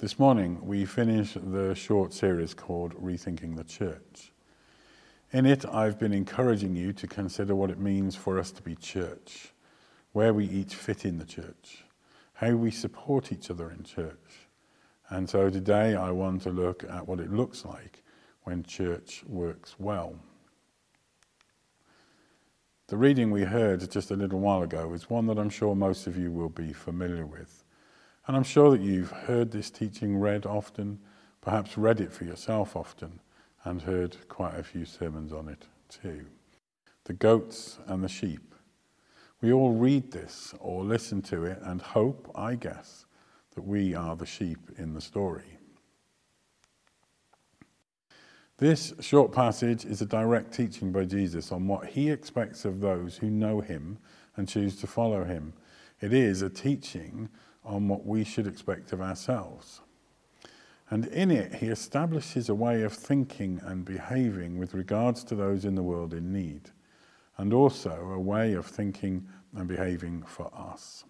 This morning, we finish the short series called Rethinking the Church. In it, I've been encouraging you to consider what it means for us to be church, where we each fit in the church, how we support each other in church. And so today, I want to look at what it looks like when church works well. The reading we heard just a little while ago is one that I'm sure most of you will be familiar with. And I'm sure that you've heard this teaching read often, perhaps read it for yourself often, and heard quite a few sermons on it too. The goats and the sheep. We all read this or listen to it and hope, I guess, that we are the sheep in the story. This short passage is a direct teaching by Jesus on what he expects of those who know him and choose to follow him. It is a teaching on what we should expect of ourselves. And in it, he establishes a way of thinking and behaving with regards to those in the world in need, and also a way of thinking and behaving for us.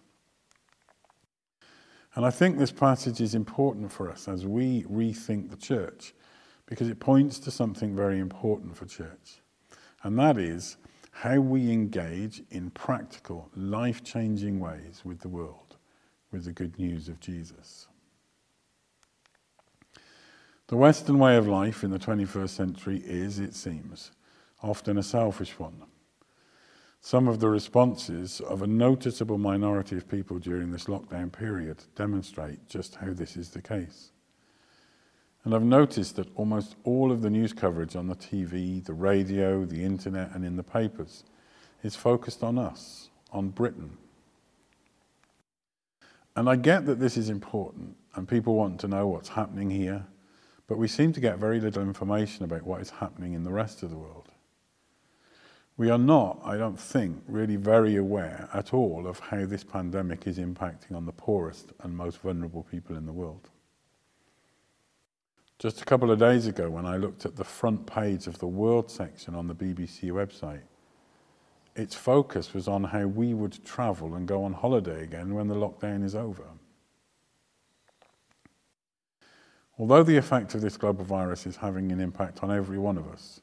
And I think this passage is important for us as we rethink the church because it points to something very important for church, and that is how we engage in practical, life changing ways with the world with the good news of Jesus. The Western way of life in the 21st century is, it seems, often a selfish one. Some of the responses of a noticeable minority of people during this lockdown period demonstrate just how this is the case. And I've noticed that almost all of the news coverage on the TV, the radio, the internet, and in the papers is focused on us, on Britain, and I get that this is important and people want to know what's happening here, but we seem to get very little information about what is happening in the rest of the world. We are not, I don't think, really very aware at all of how this pandemic is impacting on the poorest and most vulnerable people in the world. Just a couple of days ago, when I looked at the front page of the World section on the BBC website, its focus was on how we would travel and go on holiday again when the lockdown is over. Although the effect of this global virus is having an impact on every one of us,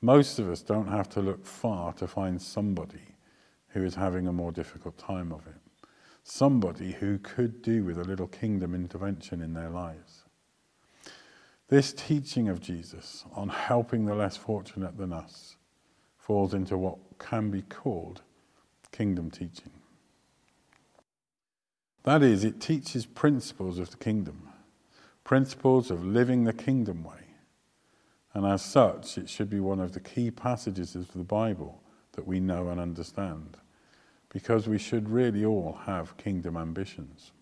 most of us don't have to look far to find somebody who is having a more difficult time of it. Somebody who could do with a little kingdom intervention in their lives. This teaching of Jesus on helping the less fortunate than us falls into what can be called kingdom teaching. That is, it teaches principles of the kingdom, principles of living the kingdom way. And as such, it should be one of the key passages of the Bible that we know and understand, because we should really all have kingdom ambitions.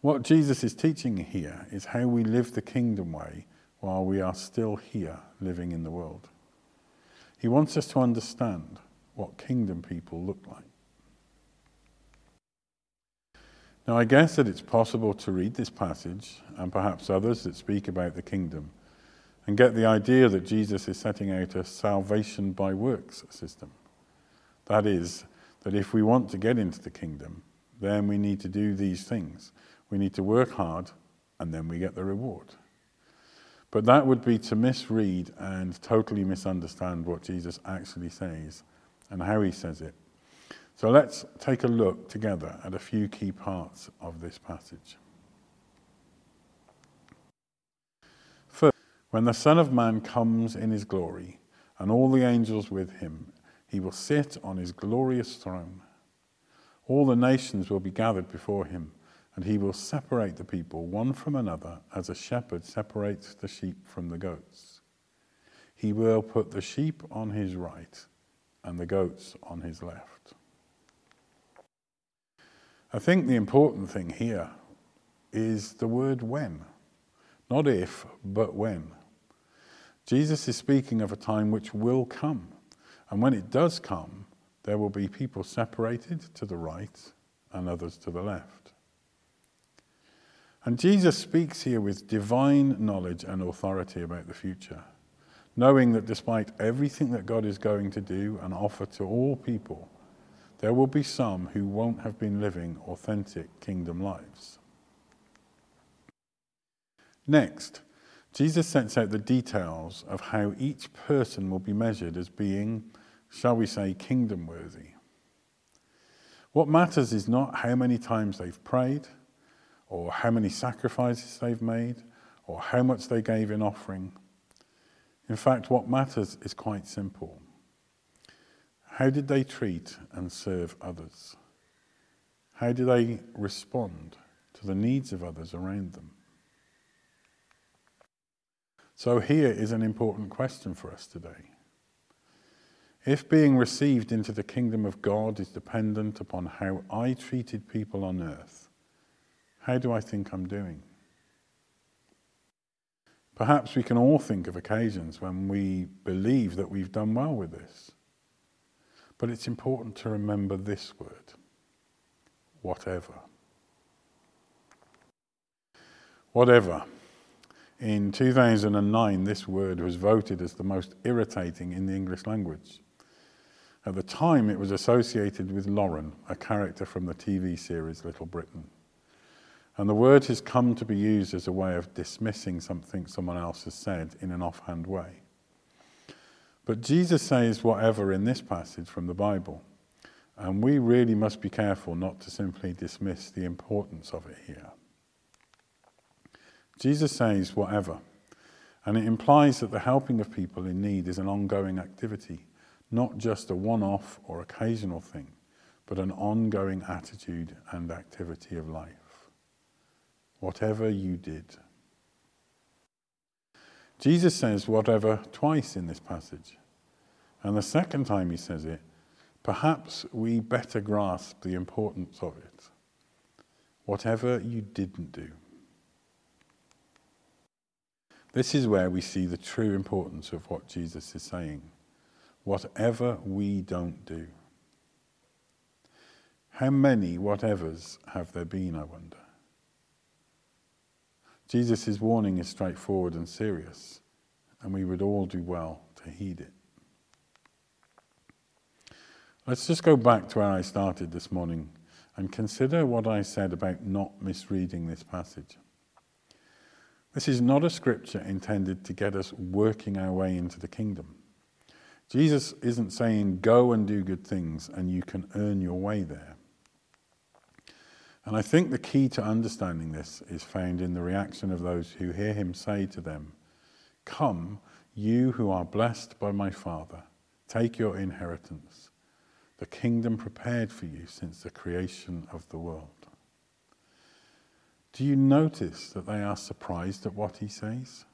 What Jesus is teaching here is how we live the kingdom way while we are still here living in the world. He wants us to understand what kingdom people look like. Now, I guess that it's possible to read this passage, and perhaps others that speak about the kingdom, and get the idea that Jesus is setting out a salvation by works system. That is, that if we want to get into the kingdom, then we need to do these things. We need to work hard, and then we get the reward. But that would be to misread and totally misunderstand what Jesus actually says and how he says it. So let's take a look together at a few key parts of this passage. First, when the Son of Man comes in his glory and all the angels with him, he will sit on his glorious throne. All the nations will be gathered before him and he will separate the people one from another as a shepherd separates the sheep from the goats. He will put the sheep on his right and the goats on his left. I think the important thing here is the word when. Not if, but when. Jesus is speaking of a time which will come. And when it does come, there will be people separated to the right and others to the left. And Jesus speaks here with divine knowledge and authority about the future, knowing that despite everything that God is going to do and offer to all people, there will be some who won't have been living authentic kingdom lives. Next, Jesus sets out the details of how each person will be measured as being, shall we say, kingdom worthy. What matters is not how many times they've prayed, or how many sacrifices they've made, or how much they gave in offering. In fact, what matters is quite simple. How did they treat and serve others? How do they respond to the needs of others around them? So, here is an important question for us today. If being received into the kingdom of God is dependent upon how I treated people on earth, how do I think I'm doing? Perhaps we can all think of occasions when we believe that we've done well with this. But it's important to remember this word whatever. Whatever. In 2009, this word was voted as the most irritating in the English language. At the time, it was associated with Lauren, a character from the TV series Little Britain. And the word has come to be used as a way of dismissing something someone else has said in an offhand way. But Jesus says whatever in this passage from the Bible. And we really must be careful not to simply dismiss the importance of it here. Jesus says whatever, and it implies that the helping of people in need is an ongoing activity, not just a one off or occasional thing, but an ongoing attitude and activity of life. Whatever you did. Jesus says whatever twice in this passage. And the second time he says it, perhaps we better grasp the importance of it. Whatever you didn't do. This is where we see the true importance of what Jesus is saying. Whatever we don't do. How many whatevers have there been, I wonder? Jesus' warning is straightforward and serious, and we would all do well to heed it. Let's just go back to where I started this morning and consider what I said about not misreading this passage. This is not a scripture intended to get us working our way into the kingdom. Jesus isn't saying, go and do good things and you can earn your way there. And I think the key to understanding this is found in the reaction of those who hear him say to them, Come, you who are blessed by my Father, take your inheritance, the kingdom prepared for you since the creation of the world. Do you notice that they are surprised at what he says?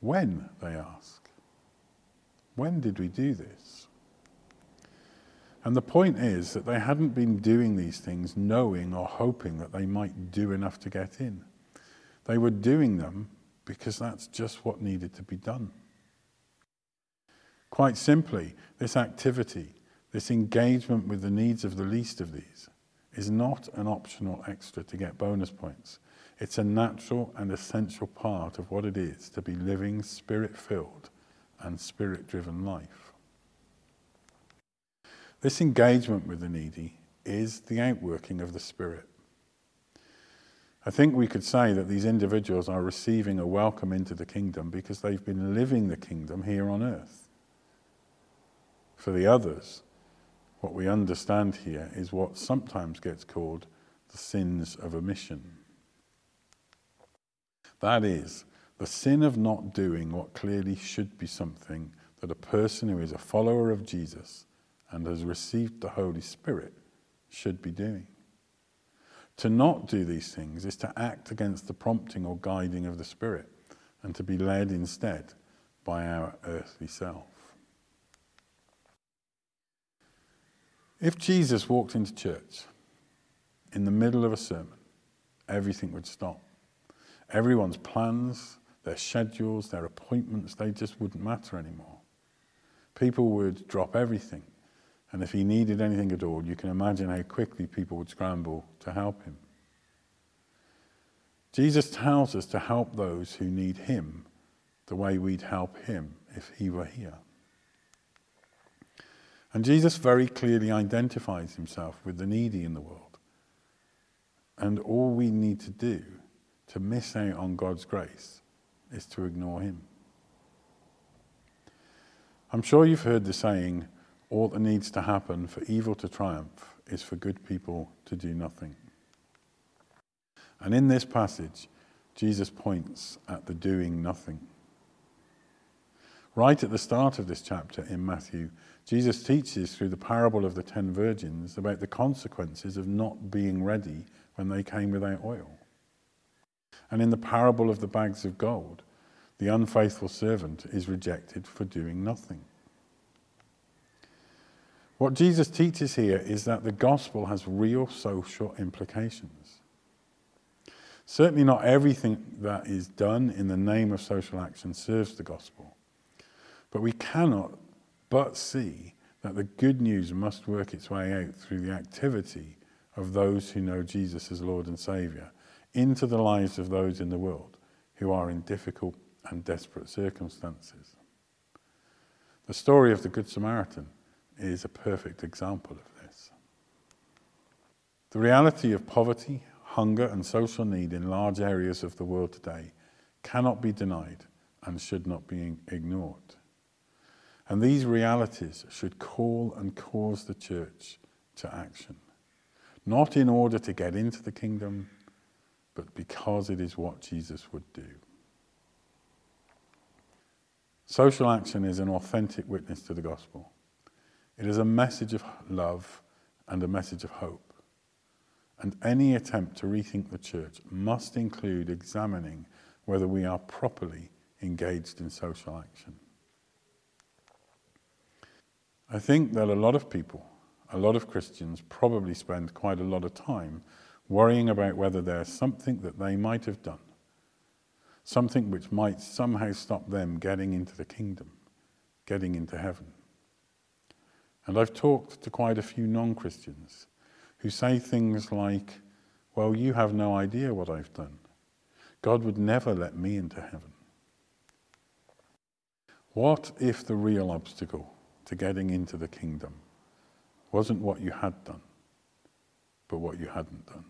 When, they ask. When did we do this? And the point is that they hadn't been doing these things knowing or hoping that they might do enough to get in. They were doing them because that's just what needed to be done. Quite simply, this activity, this engagement with the needs of the least of these, is not an optional extra to get bonus points. It's a natural and essential part of what it is to be living spirit filled and spirit driven life. This engagement with the needy is the outworking of the Spirit. I think we could say that these individuals are receiving a welcome into the kingdom because they've been living the kingdom here on earth. For the others, what we understand here is what sometimes gets called the sins of omission. That is, the sin of not doing what clearly should be something that a person who is a follower of Jesus and has received the Holy Spirit should be doing. To not do these things is to act against the prompting or guiding of the Spirit and to be led instead by our earthly self. If Jesus walked into church in the middle of a sermon, everything would stop. Everyone's plans, their schedules, their appointments, they just wouldn't matter anymore. People would drop everything. And if he needed anything at all, you can imagine how quickly people would scramble to help him. Jesus tells us to help those who need him the way we'd help him if he were here. And Jesus very clearly identifies himself with the needy in the world. And all we need to do to miss out on God's grace is to ignore Him. I'm sure you've heard the saying, all that needs to happen for evil to triumph is for good people to do nothing. And in this passage, Jesus points at the doing nothing. Right at the start of this chapter in Matthew, Jesus teaches through the parable of the ten virgins about the consequences of not being ready when they came without oil. And in the parable of the bags of gold, the unfaithful servant is rejected for doing nothing. What Jesus teaches here is that the gospel has real social implications. Certainly, not everything that is done in the name of social action serves the gospel. But we cannot but see that the good news must work its way out through the activity of those who know Jesus as Lord and Saviour into the lives of those in the world who are in difficult and desperate circumstances. The story of the Good Samaritan is a perfect example of this. The reality of poverty, hunger, and social need in large areas of the world today cannot be denied and should not be ignored. And these realities should call and cause the church to action, not in order to get into the kingdom, but because it is what Jesus would do. Social action is an authentic witness to the gospel. It is a message of love and a message of hope. And any attempt to rethink the church must include examining whether we are properly engaged in social action. I think that a lot of people, a lot of Christians, probably spend quite a lot of time worrying about whether there's something that they might have done, something which might somehow stop them getting into the kingdom, getting into heaven. And I've talked to quite a few non Christians who say things like, Well, you have no idea what I've done. God would never let me into heaven. What if the real obstacle to getting into the kingdom wasn't what you had done, but what you hadn't done?